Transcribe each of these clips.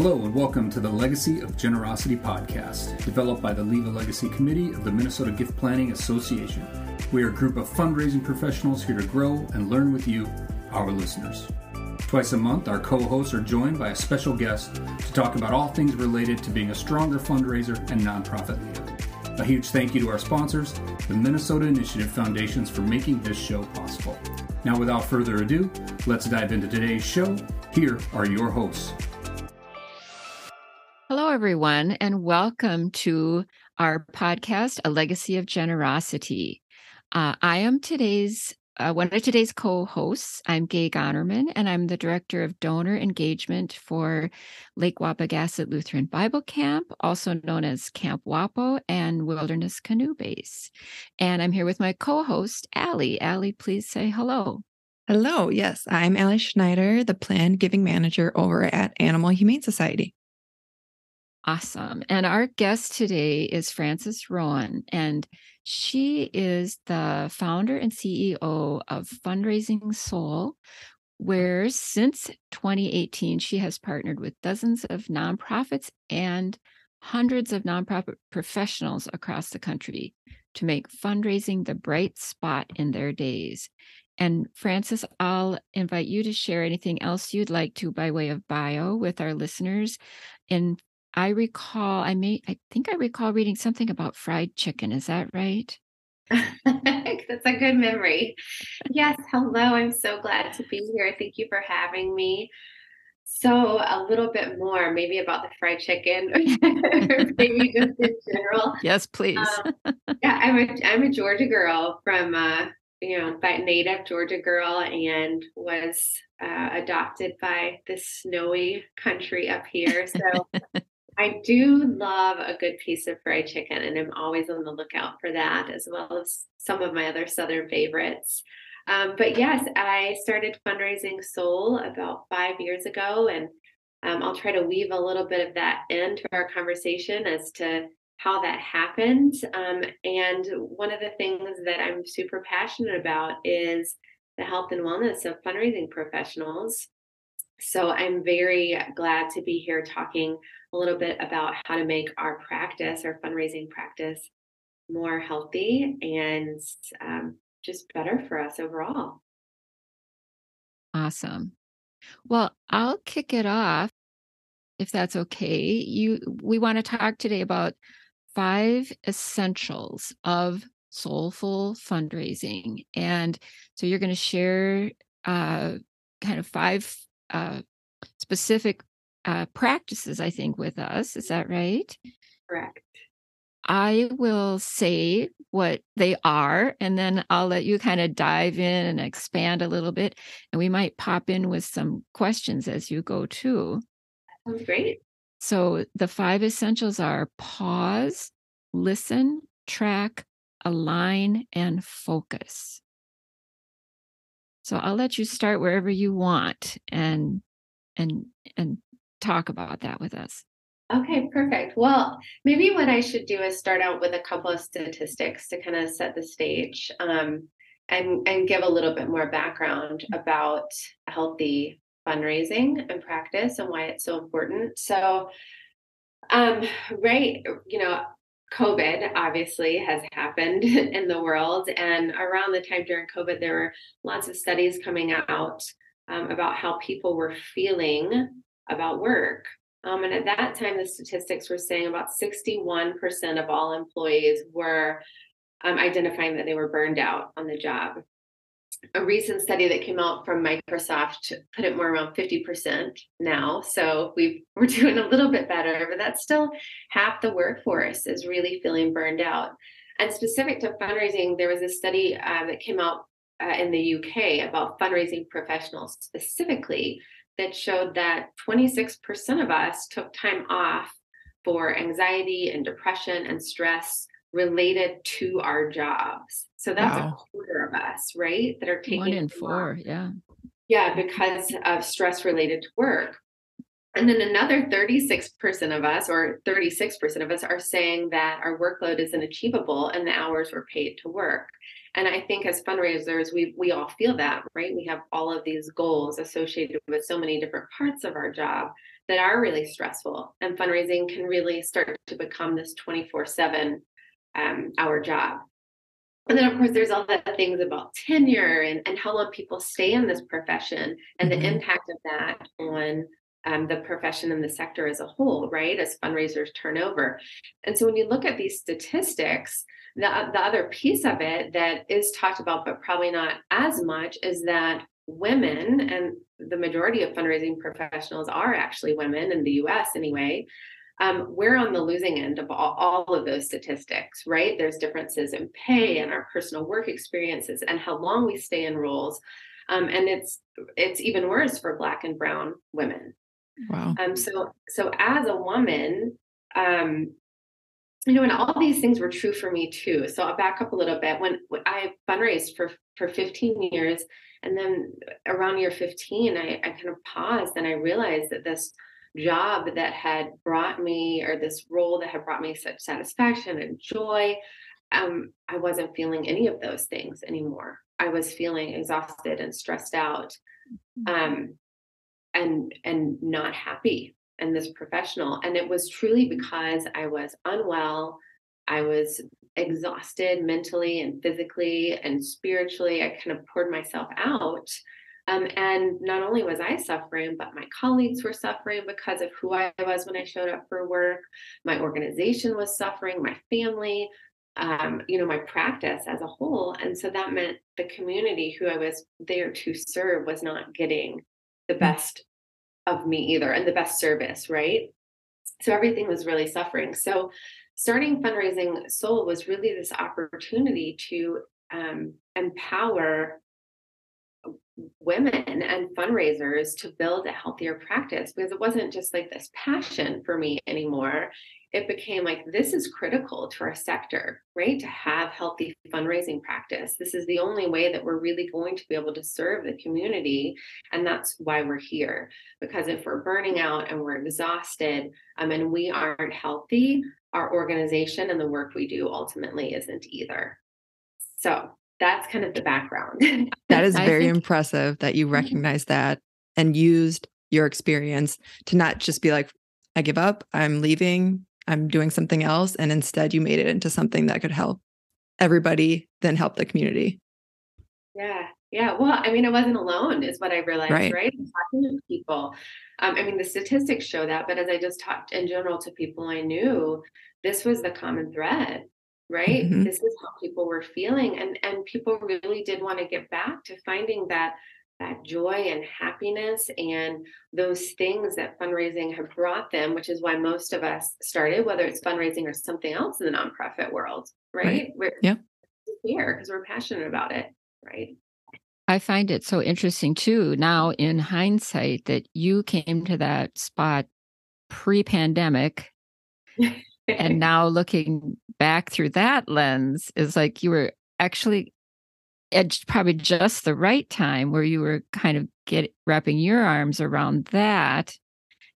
Hello, and welcome to the Legacy of Generosity podcast, developed by the Leave a Legacy Committee of the Minnesota Gift Planning Association. We are a group of fundraising professionals here to grow and learn with you, our listeners. Twice a month, our co hosts are joined by a special guest to talk about all things related to being a stronger fundraiser and nonprofit leader. A huge thank you to our sponsors, the Minnesota Initiative Foundations, for making this show possible. Now, without further ado, let's dive into today's show. Here are your hosts. Hello, everyone, and welcome to our podcast, A Legacy of Generosity. Uh, I am today's uh, one of today's co-hosts. I'm Gay Gonerman, and I'm the director of donor engagement for Lake Wapogasset Lutheran Bible Camp, also known as Camp Wapo and Wilderness Canoe Base. And I'm here with my co-host, Allie. Allie, please say hello. Hello. Yes, I'm Allie Schneider, the planned giving manager over at Animal Humane Society. Awesome. And our guest today is Frances Roen, and she is the founder and CEO of Fundraising Sol, where since 2018, she has partnered with dozens of nonprofits and hundreds of nonprofit professionals across the country to make fundraising the bright spot in their days. And Frances, I'll invite you to share anything else you'd like to by way of bio with our listeners. And I recall, I may, I think I recall reading something about fried chicken. Is that right? That's a good memory. Yes. Hello. I'm so glad to be here. Thank you for having me. So, a little bit more, maybe about the fried chicken, maybe just in general. Yes, please. Um, yeah, I'm a I'm a Georgia girl from uh, you know, by native Georgia girl, and was uh, adopted by this snowy country up here. So I do love a good piece of fried chicken, and I'm always on the lookout for that, as well as some of my other Southern favorites. Um, but yes, I started fundraising Sol about five years ago, and um, I'll try to weave a little bit of that into our conversation as to how that happened. Um, and one of the things that I'm super passionate about is the health and wellness of fundraising professionals. So I'm very glad to be here talking a little bit about how to make our practice, our fundraising practice, more healthy and um, just better for us overall. Awesome. Well, I'll kick it off if that's okay. You we want to talk today about five essentials of soulful fundraising. And so you're going to share uh, kind of five uh, specific uh, practices, I think, with us. Is that right? Correct. I will say what they are, and then I'll let you kind of dive in and expand a little bit. And we might pop in with some questions as you go too. Sounds great. So the five essentials are pause, listen, track, align, and focus. So I'll let you start wherever you want and and and talk about that with us. Okay, perfect. Well, maybe what I should do is start out with a couple of statistics to kind of set the stage um, and, and give a little bit more background about healthy fundraising and practice and why it's so important. So, um, right, you know, COVID obviously has happened in the world. And around the time during COVID, there were lots of studies coming out um, about how people were feeling about work. Um, and at that time, the statistics were saying about 61% of all employees were um, identifying that they were burned out on the job. A recent study that came out from Microsoft put it more around 50% now. So we we're doing a little bit better, but that's still half the workforce is really feeling burned out. And specific to fundraising, there was a study uh, that came out uh, in the UK about fundraising professionals specifically that showed that 26% of us took time off for anxiety and depression and stress related to our jobs. So that's wow. a quarter of us, right? That are taking one in four, off. yeah. Yeah, because of stress related to work. And then another 36% of us, or 36% of us, are saying that our workload isn't achievable and the hours we're paid to work. and I think as fundraisers, we we all feel that, right? We have all of these goals associated with so many different parts of our job that are really stressful, and fundraising can really start to become this twenty four seven um, hour job. And then, of course, there's all the things about tenure and, and how long people stay in this profession and mm-hmm. the impact of that on um, the profession and the sector as a whole, right? As fundraisers turn over. And so when you look at these statistics, the, the other piece of it that is talked about, but probably not as much, is that women, and the majority of fundraising professionals are actually women in the US anyway, um, we're on the losing end of all, all, of those statistics, right? There's differences in pay and our personal work experiences and how long we stay in roles. Um, and it's it's even worse for black and brown women. Wow. Um, so so as a woman, um, you know, and all these things were true for me too. So I'll back up a little bit. When, when I fundraised for for 15 years, and then around year 15, I, I kind of paused and I realized that this job that had brought me, or this role that had brought me such satisfaction and joy, um, I wasn't feeling any of those things anymore. I was feeling exhausted and stressed out, mm-hmm. um, and and not happy and this professional. And it was truly because I was unwell. I was exhausted mentally and physically and spiritually. I kind of poured myself out. Um, and not only was I suffering, but my colleagues were suffering because of who I was when I showed up for work. My organization was suffering, my family, um, you know, my practice as a whole. And so that meant the community who I was there to serve was not getting the mm. best of me either and the best service, right? So everything was really suffering. So starting fundraising Sol was really this opportunity to um, empower women and fundraisers to build a healthier practice because it wasn't just like this passion for me anymore it became like this is critical to our sector, right? To have healthy fundraising practice. This is the only way that we're really going to be able to serve the community. And that's why we're here. Because if we're burning out and we're exhausted um, and we aren't healthy, our organization and the work we do ultimately isn't either. So that's kind of the background. that is very think- impressive that you mm-hmm. recognize that and used your experience to not just be like, I give up, I'm leaving, I'm doing something else. And instead, you made it into something that could help everybody, then help the community. Yeah. Yeah. Well, I mean, I wasn't alone, is what I realized, right? right? Talking to people. Um, I mean, the statistics show that, but as I just talked in general to people I knew, this was the common thread right mm-hmm. this is how people were feeling and and people really did want to get back to finding that that joy and happiness and those things that fundraising have brought them, which is why most of us started, whether it's fundraising or something else in the nonprofit world, right? right. We're yeah. here because we're passionate about it, right? I find it so interesting too, now in hindsight, that you came to that spot pre pandemic. and now looking back through that lens is like you were actually at probably just the right time where you were kind of get wrapping your arms around that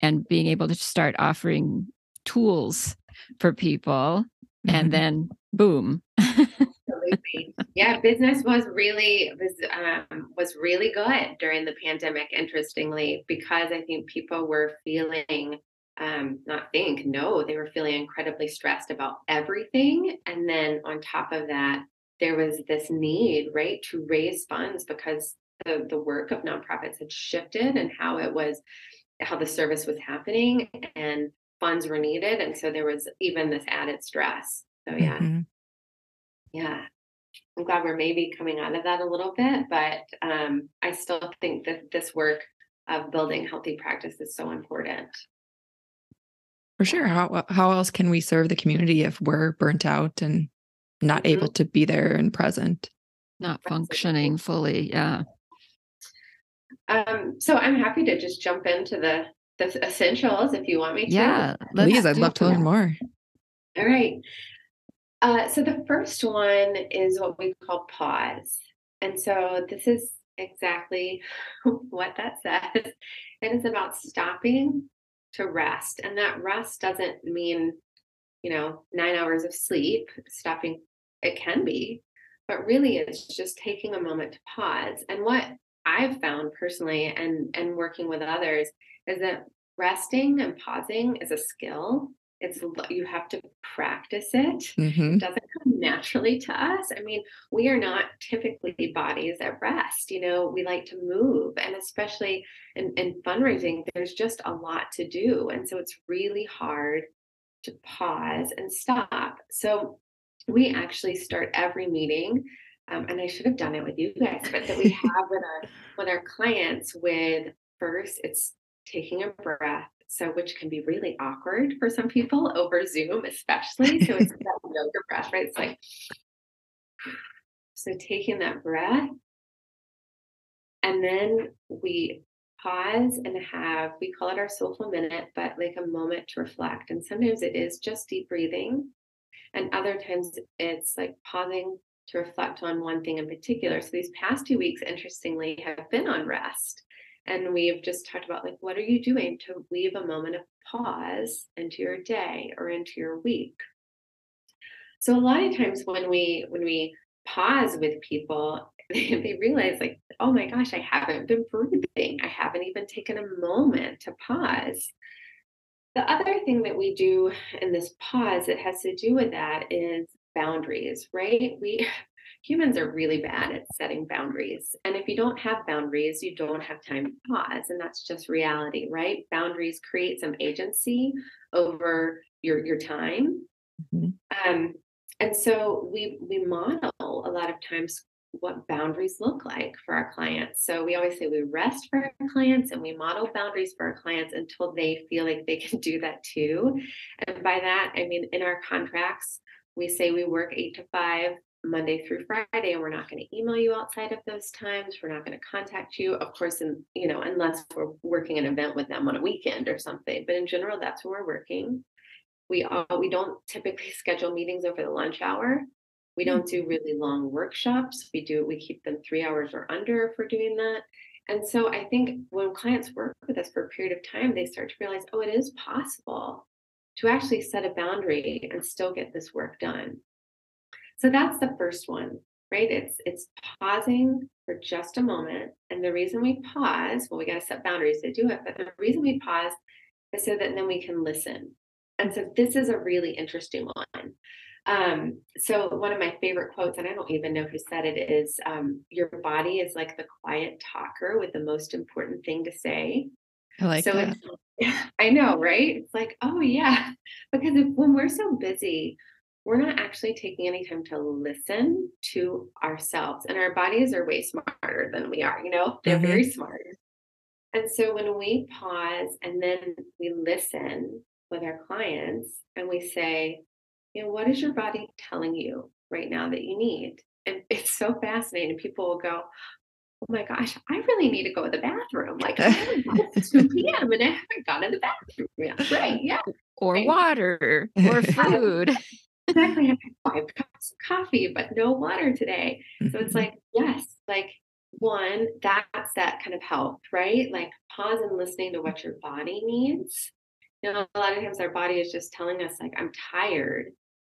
and being able to start offering tools for people mm-hmm. and then boom Absolutely. yeah business was really was um, was really good during the pandemic interestingly because i think people were feeling um, not think no they were feeling incredibly stressed about everything and then on top of that there was this need, right, to raise funds because the, the work of nonprofits had shifted and how it was, how the service was happening and funds were needed. And so there was even this added stress. So, yeah. Mm-hmm. Yeah. I'm glad we're maybe coming out of that a little bit, but um, I still think that this work of building healthy practice is so important. For sure. How how else can we serve the community if we're burnt out and not mm-hmm. able to be there and present? Not functioning fully yeah. Um so i'm happy to just jump into the the essentials if you want me to. Yeah please i'd love to learn more. All right. Uh, so the first one is what we call pause. And so this is exactly what that says. And it is about stopping to rest and that rest doesn't mean you know nine hours of sleep stopping it can be, but really it's just taking a moment to pause. And what I've found personally and and working with others is that resting and pausing is a skill it's you have to practice it. Mm-hmm. it doesn't come naturally to us. I mean we are not typically bodies at rest you know we like to move and especially in, in fundraising there's just a lot to do and so it's really hard to pause and stop. So we actually start every meeting um, and i should have done it with you guys but that we have with our with our clients with first it's taking a breath so which can be really awkward for some people over Zoom, especially. So it's that yoga breath, right? It's like so taking that breath, and then we pause and have we call it our soulful minute, but like a moment to reflect. And sometimes it is just deep breathing, and other times it's like pausing to reflect on one thing in particular. So these past two weeks, interestingly, have been on rest. And we've just talked about like, what are you doing to leave a moment of pause into your day or into your week? So a lot of times when we when we pause with people, they, realize like, oh my gosh, I haven't been breathing. I haven't even taken a moment to pause. The other thing that we do in this pause that has to do with that is boundaries, right? We humans are really bad at setting boundaries. And if you don't have boundaries, you don't have time to pause. And that's just reality, right? Boundaries create some agency over your, your time. Mm-hmm. Um, and so we we model a lot of times what boundaries look like for our clients. So we always say we rest for our clients and we model boundaries for our clients until they feel like they can do that too. And by that, I mean in our contracts, we say we work eight to five Monday through Friday, and we're not going to email you outside of those times. We're not going to contact you, of course, and you know, unless we're working an event with them on a weekend or something. But in general, that's when we're working. We all, we don't typically schedule meetings over the lunch hour. We don't do mm-hmm. really long workshops. We do we keep them three hours or under if we're doing that. And so I think when clients work with us for a period of time, they start to realize, oh, it is possible to actually set a boundary and still get this work done. So that's the first one, right? It's it's pausing for just a moment. And the reason we pause, well, we got to set boundaries to do it, but the reason we pause is so that then we can listen. And so this is a really interesting one. Um, so one of my favorite quotes, and I don't even know who said it, is um, your body is like the quiet talker with the most important thing to say. I like so that. I know, right? It's like, oh yeah. Because if, when we're so busy, we're not actually taking any time to listen to ourselves. And our bodies are way smarter than we are, you know, they're mm-hmm. very smart. And so when we pause and then we listen with our clients and we say, you know, what is your body telling you right now that you need? And it's so fascinating. People will go, oh my gosh, I really need to go to the bathroom. Like it's 2 p.m. and I haven't gone to the bathroom yet. Right. Yeah. Or right. water or food exactly. I had five cups of coffee, but no water today. So it's mm-hmm. like, yes, like one, that's that kind of health, right? Like pause and listening to what your body needs. You know, a lot of times our body is just telling us, like, I'm tired.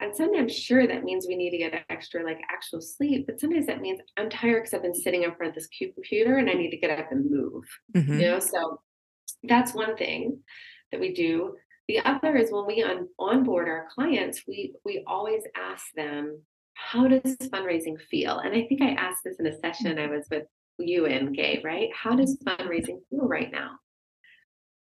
And sometimes, sure, that means we need to get extra, like, actual sleep. But sometimes that means I'm tired because I've been sitting in front of this cute computer and I need to get up and move. Mm-hmm. You know, so that's one thing that we do. The other is when we on, onboard our clients, we we always ask them, how does fundraising feel? And I think I asked this in a session I was with you in, Gay, right? How does fundraising feel right now?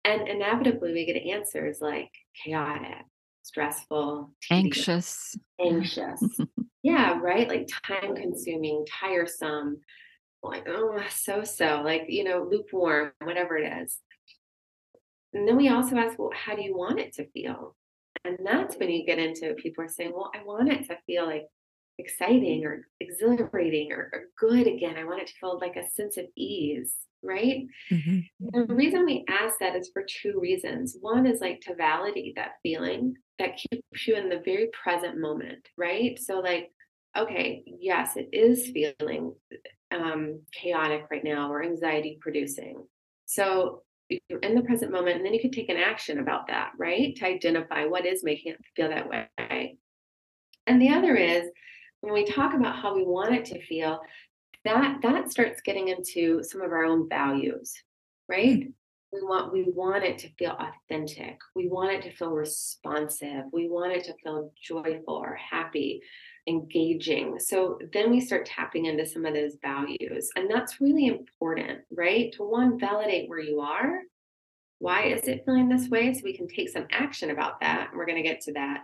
And inevitably we get answers like chaotic, stressful, anxious. Anxious. yeah, right? Like time consuming, tiresome, like, oh, so so, like, you know, lukewarm, whatever it is. And then we also ask, well, how do you want it to feel? And that's when you get into people are saying, well, I want it to feel like exciting or exhilarating or, or good again. I want it to feel like a sense of ease, right? Mm-hmm. The reason we ask that is for two reasons. One is like to validate that feeling that keeps you in the very present moment, right? So, like, okay, yes, it is feeling um, chaotic right now or anxiety producing. So you're in the present moment and then you can take an action about that right to identify what is making it feel that way and the other is when we talk about how we want it to feel, that that starts getting into some of our own values, right? We want we want it to feel authentic. We want it to feel responsive. We want it to feel joyful or happy, engaging. So then we start tapping into some of those values. And that's really important, right? To one, validate where you are. Why is it feeling this way? So we can take some action about that. We're going to get to that.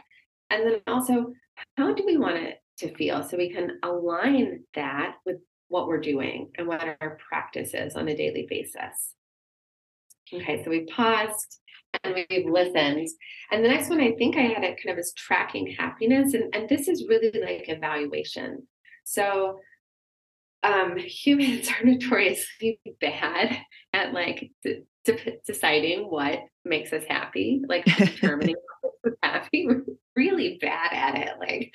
And then also, how do we want it to feel? So we can align that with what we're doing and what our practice is on a daily basis. Okay, so we paused and we've listened. And the next one I think I had it kind of as tracking happiness. And, and this is really like evaluation. So um, humans are notoriously bad at like d- d- deciding what makes us happy, like determining what happy. We're really bad at it. Like,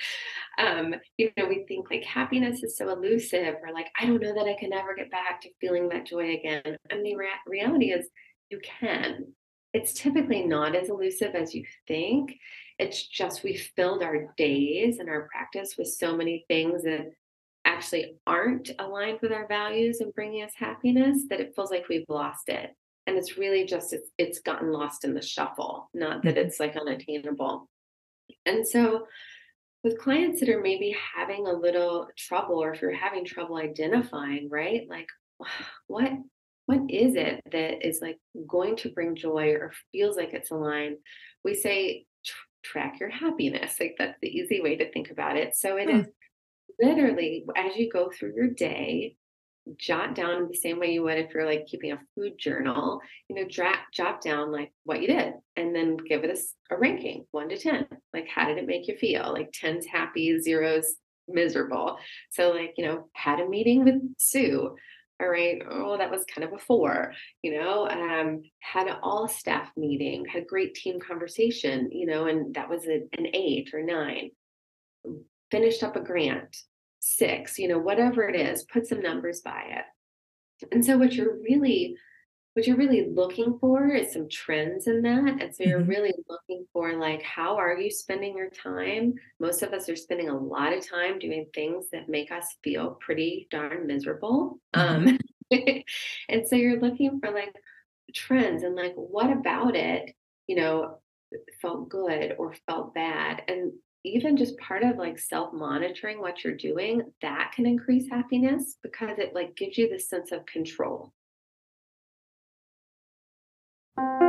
um, you know, we think like happiness is so elusive, or like I don't know that I can ever get back to feeling that joy again. And the re- reality is, you can. It's typically not as elusive as you think. It's just we've filled our days and our practice with so many things that actually aren't aligned with our values and bringing us happiness that it feels like we've lost it and it's really just it's, it's gotten lost in the shuffle not that mm-hmm. it's like unattainable and so with clients that are maybe having a little trouble or if you're having trouble identifying right like what what is it that is like going to bring joy or feels like it's aligned? We say track your happiness like that's the easy way to think about it. So it hmm. is literally as you go through your day jot down the same way you would if you're like keeping a food journal you know jot, jot down like what you did and then give it a, a ranking 1 to 10 like how did it make you feel? Like 10's happy zeros miserable. So like you know had a meeting with sue all right? Oh that was kind of a four you know? Um had an all staff meeting had a great team conversation you know and that was a, an eight or nine. Finished up a grant six, you know, whatever it is, put some numbers by it. And so what you're really what you're really looking for is some trends in that. And so you're mm-hmm. really looking for like how are you spending your time? Most of us are spending a lot of time doing things that make us feel pretty darn miserable. Mm-hmm. Um and so you're looking for like trends and like what about it, you know, felt good or felt bad. And even just part of like self monitoring what you're doing that can increase happiness because it like gives you this sense of control Thank you.